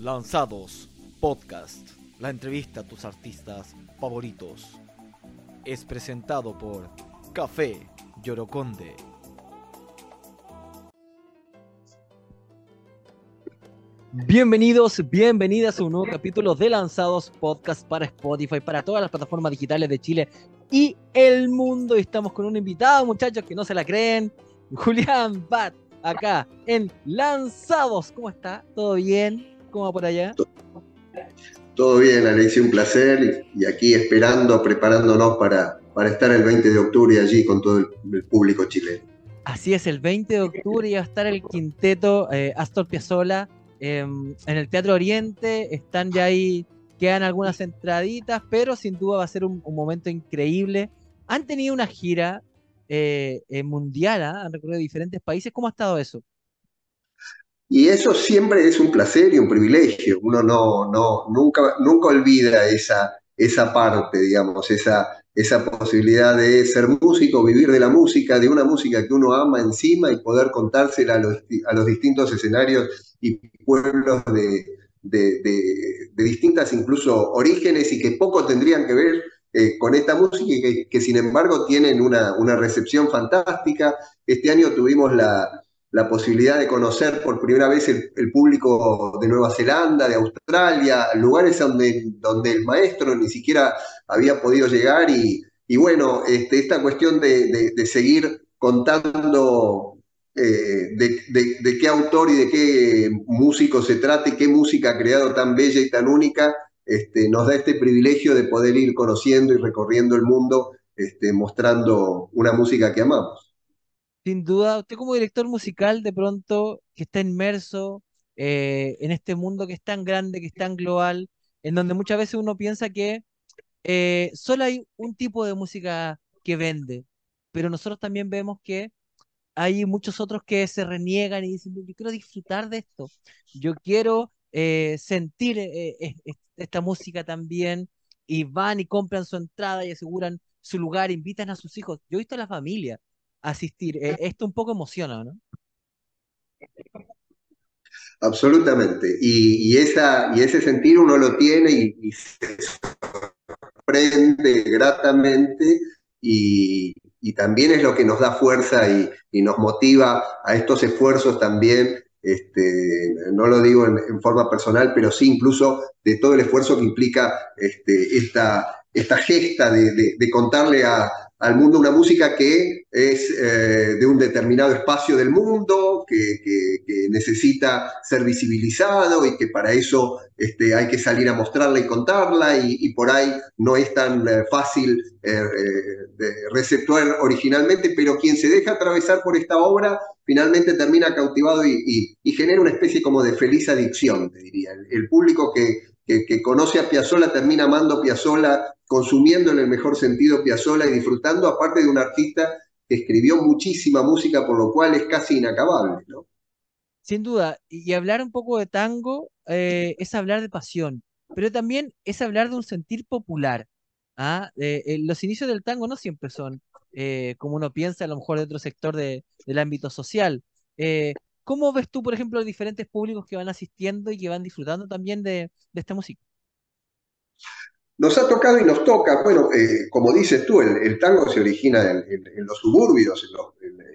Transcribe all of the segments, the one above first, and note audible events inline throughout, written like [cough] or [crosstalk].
Lanzados Podcast, la entrevista a tus artistas favoritos. Es presentado por Café Yoroconde. Bienvenidos, bienvenidas a un nuevo capítulo de Lanzados Podcast para Spotify, para todas las plataformas digitales de Chile y el mundo. Estamos con un invitado, muchachos, que no se la creen. Julián Bat, acá en Lanzados. ¿Cómo está? ¿Todo bien? ¿Cómo por allá? Todo bien, Alexia, un placer. Y aquí esperando, preparándonos para, para estar el 20 de octubre allí con todo el, público chileno. Así es, el 20 de octubre va a estar el quinteto eh, Astor Piazzolla em, en el Teatro Oriente. Están ya ahí, quedan algunas entraditas, pero sin duda va a ser un, momento increíble. Han tenido una gira eh, eh, mundial, ¿ah? han recorrido diferentes países. ¿Cómo ha estado eso? Y eso siempre es un placer y un privilegio. Uno no, no, nunca, nunca olvida esa, esa parte, digamos, esa, esa posibilidad de ser músico, vivir de la música, de una música que uno ama encima y poder contársela a los, a los distintos escenarios y pueblos de, de, distintas incluso orígenes y que poco tendrían que ver eh, con esta música y que, que, sin embargo tienen una, una recepción fantástica. Este año tuvimos la, la posibilidad de conocer por primera vez el, público de Nueva Zelanda, de Australia, lugares donde, donde el maestro ni siquiera había podido llegar y, bueno, este, esta cuestión de, seguir contando eh, de, qué autor y de qué músico se trate, qué música ha creado tan bella y tan única, este, nos da este privilegio de poder ir conociendo y recorriendo el mundo este, mostrando una música que amamos. Sin duda, usted como director musical, de pronto, que está inmerso eh, en este mundo que es tan grande, que es tan global, en donde muchas veces uno piensa que eh, solo hay un tipo de música que vende, pero nosotros también vemos que hay muchos otros que se reniegan y dicen, yo quiero disfrutar de esto, yo quiero eh, sentir esta música también, y van y compran su entrada y aseguran su lugar, invitan a sus hijos. Yo he visto a la familia asistir. Eh, esto un poco emociona, ¿no? Absolutamente. Y, esa, y ese sentir uno lo tiene y, se sorprende gratamente y, también es lo que nos da fuerza y, nos motiva a estos esfuerzos también, este, no lo digo en, forma personal, pero sí incluso de todo el esfuerzo que implica este, esta, esta gesta de contarle a, al mundo una música que es eh, de un determinado espacio del mundo, que, necesita ser visibilizado y que para eso este, hay que salir a mostrarla y contarla y, por ahí no es tan eh, fácil eh, de receptuar originalmente, pero quien se deja atravesar por esta obra finalmente termina cautivado y, genera una especie como de feliz adicción, te diría. El, público que, que, conoce a Piazzolla termina amando a Piazzolla consumiendo en el mejor sentido Piazzolla y disfrutando, aparte de un artista que escribió muchísima música, por lo cual es casi inacabable, ¿no? Sin duda, y hablar un poco de tango eh, es hablar de pasión, pero también es hablar de un sentir popular. ¿ah? Eh, los inicios del tango no siempre son eh, como uno piensa, a lo mejor de otro sector del ámbito social. ¿Cómo ves tú, por ejemplo, los diferentes públicos que van asistiendo y que van disfrutando también de esta música? Nos ha tocado y nos toca, bueno, eh, como dices tú, el, tango se origina en, los suburbios,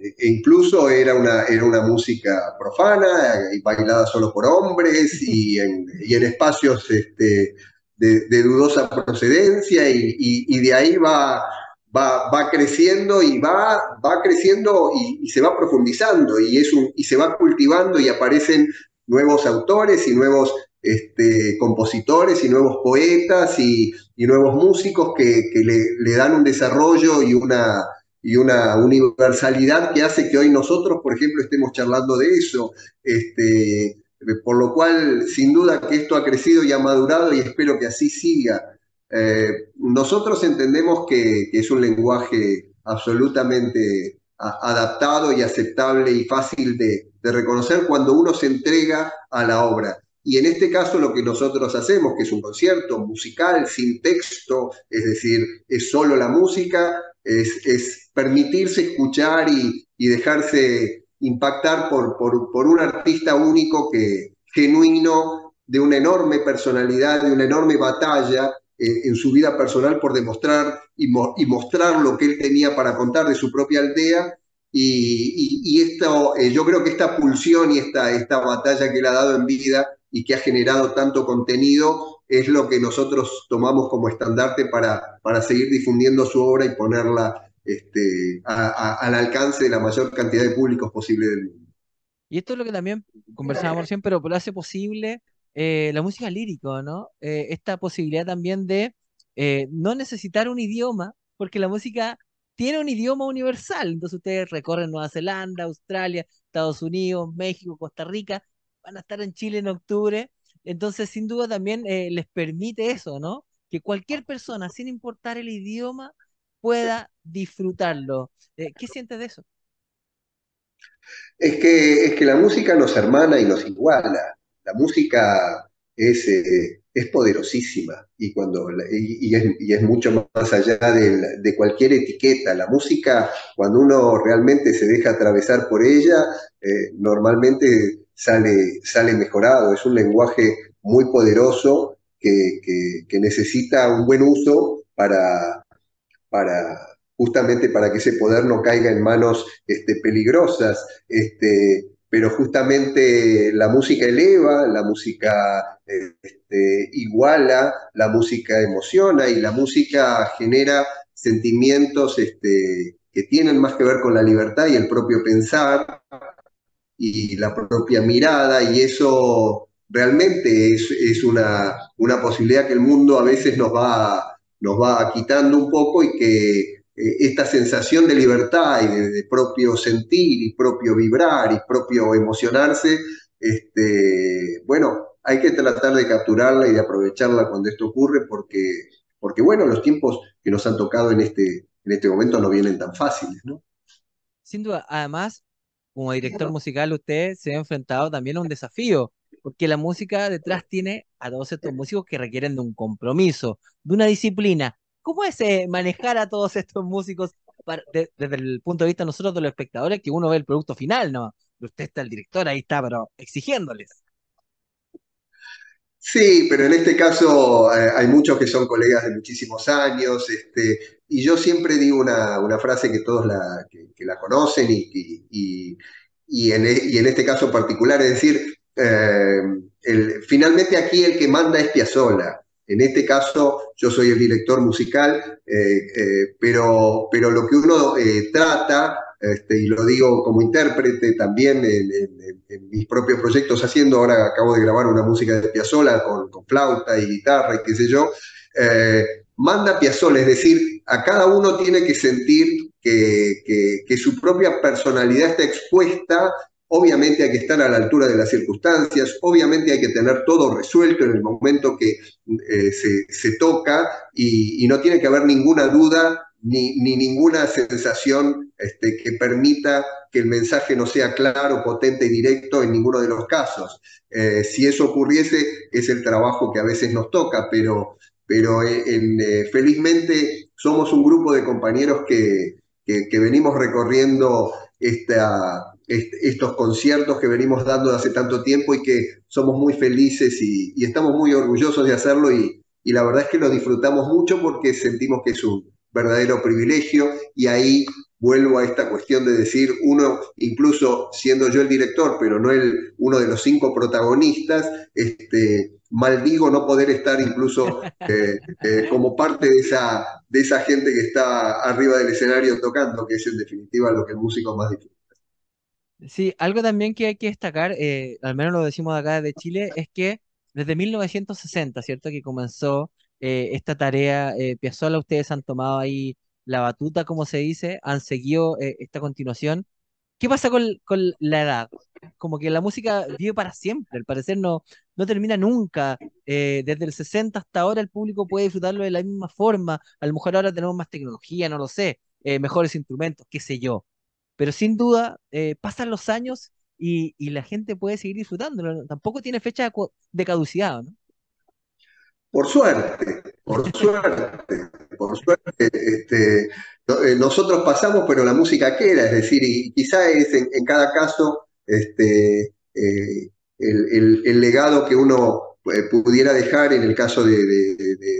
e incluso era una, era una música profana y bailada solo por hombres y [laughs] en, espacios este, de, dudosa procedencia y, de ahí va, va, creciendo y va, va creciendo y, se va profundizando y, es un, y se va cultivando y aparecen nuevos autores y nuevos este, compositores y nuevos poetas y, nuevos músicos que, le, dan un desarrollo y una, universalidad que hace que hoy nosotros, por ejemplo, estemos charlando de eso. Este, por lo cual, sin duda que esto ha crecido y ha madurado y espero que así siga. Eh, nosotros entendemos que, es un lenguaje absolutamente adaptado y aceptable y fácil de reconocer cuando uno se entrega a la obra. Y en este caso lo que nosotros hacemos, que es un concierto musical sin texto, es decir, es solo la música, es, permitirse escuchar y, dejarse impactar por, por, un artista único que genuino de una enorme personalidad, de una enorme batalla eh, en su vida personal por demostrar y, mostrar lo que él tenía para contar de su propia aldea. Y, esto, eh, yo creo que esta pulsión y esta, esta batalla que él ha dado en vida y que ha generado tanto contenido es lo que nosotros tomamos como estandarte para, para seguir difundiendo su obra y ponerla este, al alcance de la mayor cantidad de públicos posible del mundo. Y esto es lo que también conversábamos siempre, pero lo hace posible eh, la música lírica, ¿no? Eh, esta posibilidad también de eh, no necesitar un idioma, porque la música tiene un idioma universal. Entonces ustedes recorren Nueva Zelanda, Australia, Estados Unidos, México, Costa Rica, van a estar en Chile en octubre. Entonces, sin duda también les permite eso, ¿no? Que cualquier persona, sin importar el idioma, pueda disfrutarlo. ¿Qué sientes de eso? Es que, es que la música nos hermana y nos iguala. La música es, eh, es poderosísima y, cuando, y, es, mucho más allá de, cualquier etiqueta. La música, cuando uno realmente se deja atravesar por ella, eh, normalmente sale, sale mejorado. Es un lenguaje muy poderoso que, que necesita un buen uso para, para, justamente para que ese poder no caiga en manos este, peligrosas. Este, pero justamente la música eleva, la música este, iguala, la música emociona y la música genera sentimientos este, que tienen más que ver con la libertad y el propio pensar y la propia mirada y eso realmente es, una, una, posibilidad que el mundo a veces nos va, nos va quitando un poco y que esta sensación de libertad y de, propio sentir y propio vibrar y propio emocionarse, este, bueno, hay que tratar de capturarla y de aprovecharla cuando esto ocurre porque, porque bueno, los tiempos que nos han tocado en este, en este momento no vienen tan fáciles, ¿no? Sin duda, además, como director musical usted se ha enfrentado también a un desafío, porque la música detrás tiene a todos estos músicos que requieren de un compromiso, de una disciplina, ¿Cómo es eh, manejar a todos estos músicos desde el punto de vista de nosotros, de los espectadores, que uno ve el producto final, ¿no? Usted está el director, ahí está, pero exigiéndoles. Sí, pero en este caso eh, hay muchos que son colegas de muchísimos años, este, y yo siempre digo una, frase que todos la, la conocen y, y, en, y, en, este caso particular, es decir, eh, finalmente aquí el que manda es Piazzolla. En este caso, yo soy el director musical, eh, eh, pero, pero lo que uno eh, trata, este, y lo digo como intérprete también en, mis propios proyectos haciendo, ahora acabo de grabar una música de Piazzolla con, flauta y guitarra y qué sé yo, manda Piazzolla, es decir, a cada uno tiene que sentir que, que su propia personalidad está expuesta Obviamente hay que estar a la altura de las circunstancias, obviamente hay que tener todo resuelto en el momento que eh, se, toca y, no tiene que haber ninguna duda ni, ninguna sensación este, que permita que el mensaje no sea claro, potente y directo en ninguno de los casos. Eh, si eso ocurriese, es el trabajo que a veces nos toca, pero, pero eh, felizmente somos un grupo de compañeros que, que venimos recorriendo esta estos conciertos que venimos dando hace tanto tiempo y que somos muy felices y, estamos muy orgullosos de hacerlo y, la verdad es que lo disfrutamos mucho porque sentimos que es un verdadero privilegio y ahí vuelvo a esta cuestión de decir, uno, incluso siendo yo el director, pero no el, uno de los cinco protagonistas, este, maldigo no poder estar incluso [laughs] eh, eh, como parte de esa, de esa gente que está arriba del escenario tocando, que es en definitiva lo que el músico más disfruta. Sí, algo también que hay que destacar, eh, al menos lo decimos acá de Chile, es que desde 1960, ¿cierto? Que comenzó eh, esta tarea, eh, Piazzolla, ustedes han tomado ahí la batuta, como se dice, han seguido esta continuación. ¿Qué pasa con, la edad? Como que la música vive para siempre, al parecer no, no termina nunca. desde el 60 hasta ahora el público puede disfrutarlo de la misma forma. A lo mejor ahora tenemos más tecnología, no lo sé, mejores instrumentos, qué sé yo pero sin duda eh, pasan los años y, la gente puede seguir disfrutándolo. Tampoco tiene fecha de caducidad. Por suerte, por suerte, por suerte. Este, eh, nosotros pasamos, pero la música queda, es decir, y quizá es en, cada caso este, eh, el, legado que uno pudiera dejar en el caso de,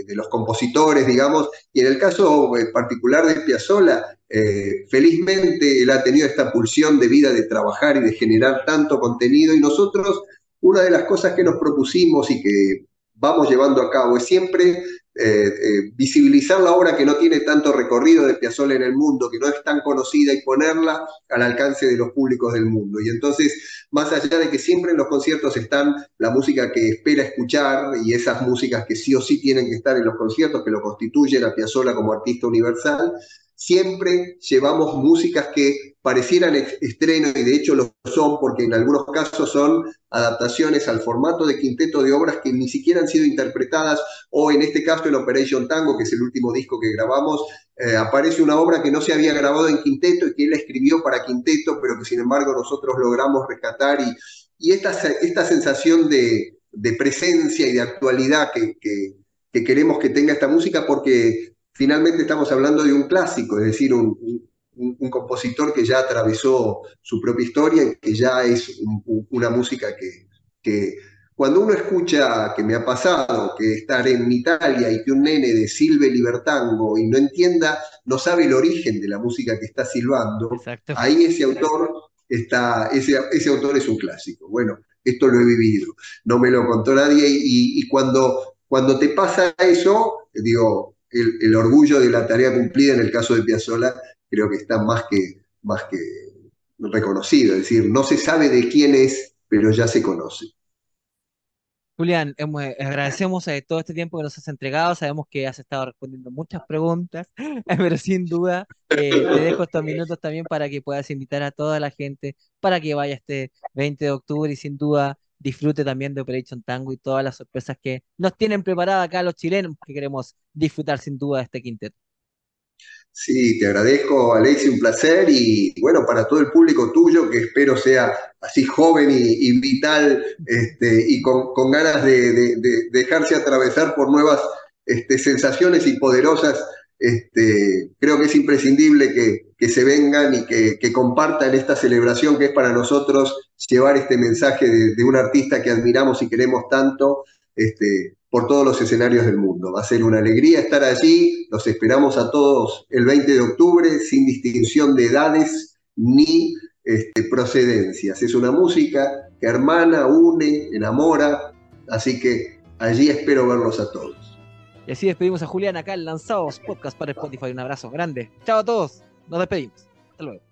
los compositores, digamos, y en el caso eh, particular de Piazzolla, eh, felizmente él ha tenido esta pulsión de vida de trabajar y de generar tanto contenido y nosotros, una de las cosas que nos propusimos y que vamos llevando a cabo es siempre eh, eh, visibilizar la obra que no tiene tanto recorrido de Piazzolla en el mundo, que no es tan conocida y ponerla al alcance de los públicos del mundo. Y entonces, más allá de que siempre en los conciertos están la música que espera escuchar y esas músicas que sí o sí tienen que estar en los conciertos, que lo constituyen a Piazzolla como artista universal, siempre llevamos músicas que parecieran estreno y de hecho lo son porque en algunos casos son adaptaciones al formato de quinteto de obras que ni siquiera han sido interpretadas o en este caso en Operation Tango, que es el último disco que grabamos, eh, aparece una obra que no se había grabado en quinteto y que él escribió para quinteto, pero que sin embargo nosotros logramos rescatar. Y, esta, esta sensación de, presencia y de actualidad que queremos que tenga esta música porque finalmente estamos hablando de un clásico, es decir, un, compositor que ya atravesó su propia historia y que ya es una música que, cuando uno escucha, que me ha pasado, que estar en Italia y que un nene de silbe libertango y no entienda, no sabe el origen de la música que está silbando, ahí ese autor está, ese, ese autor es un clásico. Bueno, esto lo he vivido, no me lo contó nadie y, y cuando, cuando te pasa eso, digo, el, orgullo de la tarea cumplida en el caso de Piazzolla creo que está más que, más que reconocido, es decir, no se sabe de quién es, pero ya se conoce. Julián, eh, agradecemos eh, todo este tiempo que nos has entregado. Sabemos que has estado respondiendo muchas preguntas, [laughs] pero sin duda eh, te dejo estos minutos también para que puedas invitar a toda la gente para que vaya este 20 de octubre y sin duda disfrute también de Operation Tango y todas las sorpresas que nos tienen preparada acá los chilenos, que queremos disfrutar sin duda de este quinteto. Sí, te agradezco, Alexi, un placer y bueno, para todo el público tuyo, que espero sea así joven y, vital este, y con, ganas de, dejarse atravesar por nuevas este, sensaciones y poderosas este, creo que es imprescindible que, se vengan y que, compartan esta celebración que es para nosotros llevar este mensaje de, un artista que admiramos y queremos tanto este, por todos los escenarios del mundo. Va a ser una alegría estar allí, los esperamos a todos el 20 de octubre sin distinción de edades ni este, procedencias. Es una música que hermana, une, enamora, así que allí espero verlos a todos. Y así despedimos a Julián acá en Lanzados Podcast para Spotify. Un abrazo grande. Chao a todos. Nos despedimos. Hasta luego.